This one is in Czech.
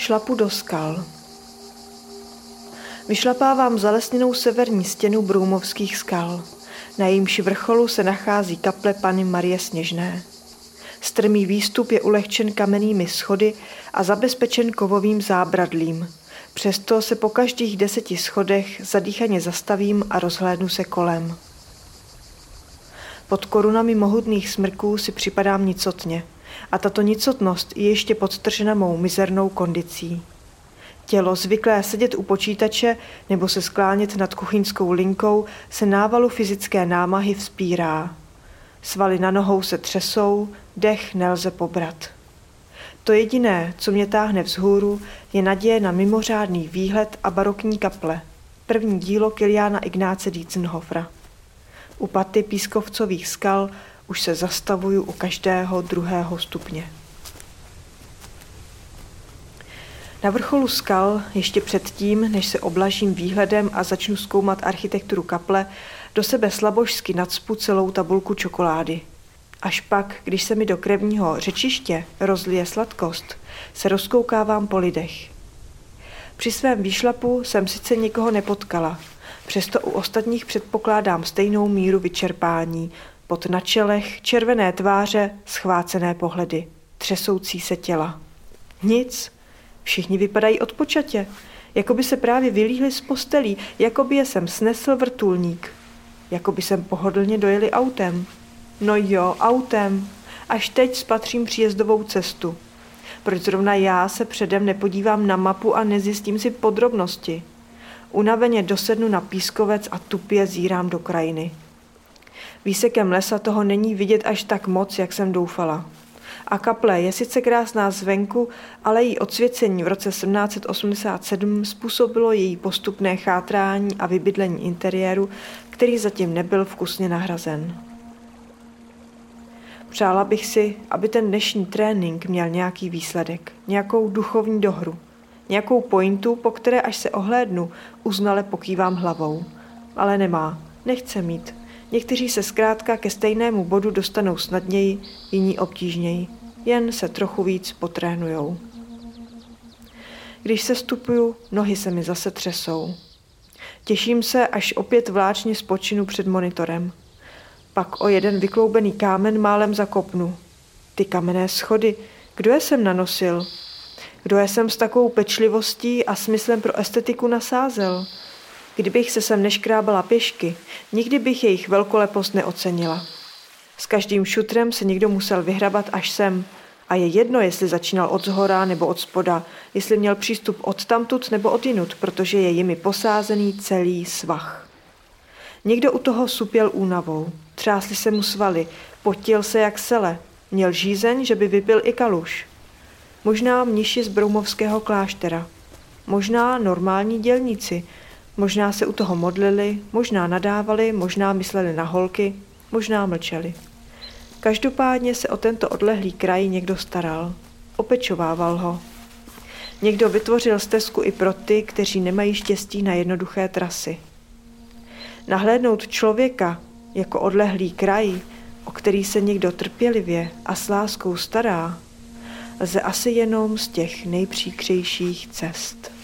Šlapu do skal. Vyšlapávám zalesněnou severní stěnu Broumovských skal. Na jejímž vrcholu se nachází kaple Pany Marie Sněžné. Strmý výstup je ulehčen kamennými schody a zabezpečen kovovým zábradlím. Přesto se po každých deseti schodech zadýchaně zastavím a rozhlédnu se kolem. Pod korunami mohutných smrků si připadám nicotně a tato nicotnost je ještě podtržena mou mizernou kondicí. Tělo zvyklé sedět u počítače nebo se sklánět nad kuchyňskou linkou se návalu fyzické námahy vzpírá. Svaly na nohou se třesou, dech nelze pobrat. To jediné, co mě táhne vzhůru, je naděje na mimořádný výhled a barokní kaple. První dílo Kiliána Ignáce Dietzenhofera. U paty pískovcových skal už se zastavuju u každého druhého stupně. Na vrcholu skal, ještě předtím, než se oblažím výhledem a začnu zkoumat architekturu kaple, do sebe slabožsky nadspu celou tabulku čokolády. Až pak, když se mi do krevního řečiště rozlije sladkost, se rozkoukávám po lidech. Při svém výšlapu jsem sice nikoho nepotkala, přesto u ostatních předpokládám stejnou míru vyčerpání, pod načelech červené tváře, schvácené pohledy, třesoucí se těla. Nic, všichni vypadají odpočatě, jako by se právě vylíhli z postelí, jako by je sem snesl vrtulník, jako by sem pohodlně dojeli autem. No jo, autem. Až teď spatřím příjezdovou cestu. Proč zrovna já se předem nepodívám na mapu a nezjistím si podrobnosti? Unaveně dosednu na pískovec a tupě zírám do krajiny. Výsekem lesa toho není vidět až tak moc, jak jsem doufala. A kaple je sice krásná zvenku, ale její odsvěcení v roce 1787 způsobilo její postupné chátrání a vybydlení interiéru, který zatím nebyl vkusně nahrazen. Přála bych si, aby ten dnešní trénink měl nějaký výsledek, nějakou duchovní dohru, nějakou pointu, po které až se ohlédnu, uznale pokývám hlavou. Ale nemá, nechce mít. Někteří se zkrátka ke stejnému bodu dostanou snadněji, jiní obtížněji. Jen se trochu víc potrénujou. Když se stupuju, nohy se mi zase třesou. Těším se, až opět vláčně spočinu před monitorem. Pak o jeden vykloubený kámen málem zakopnu. Ty kamenné schody, kdo je sem nanosil? Kdo je sem s takovou pečlivostí a smyslem pro estetiku nasázel? Kdybych se sem neškrábala pěšky, nikdy bych jejich velkolepost neocenila. S každým šutrem se někdo musel vyhrabat až sem a je jedno, jestli začínal od zhora nebo od spoda, jestli měl přístup od tamtud nebo od jinut, protože je jimi posázený celý svah. Někdo u toho supěl únavou, třásly se mu svaly, potil se jak sele, měl žízeň, že by vypil i kaluš. Možná mniši z Broumovského kláštera, možná normální dělníci, možná se u toho modlili, možná nadávali, možná mysleli na holky, možná mlčeli. Každopádně se o tento odlehlý kraj někdo staral, opečovával ho. Někdo vytvořil stezku i pro ty, kteří nemají štěstí na jednoduché trasy. Nahlédnout člověka jako odlehlý kraj, o který se někdo trpělivě a s láskou stará, lze asi jenom z těch nejpříkřejších cest.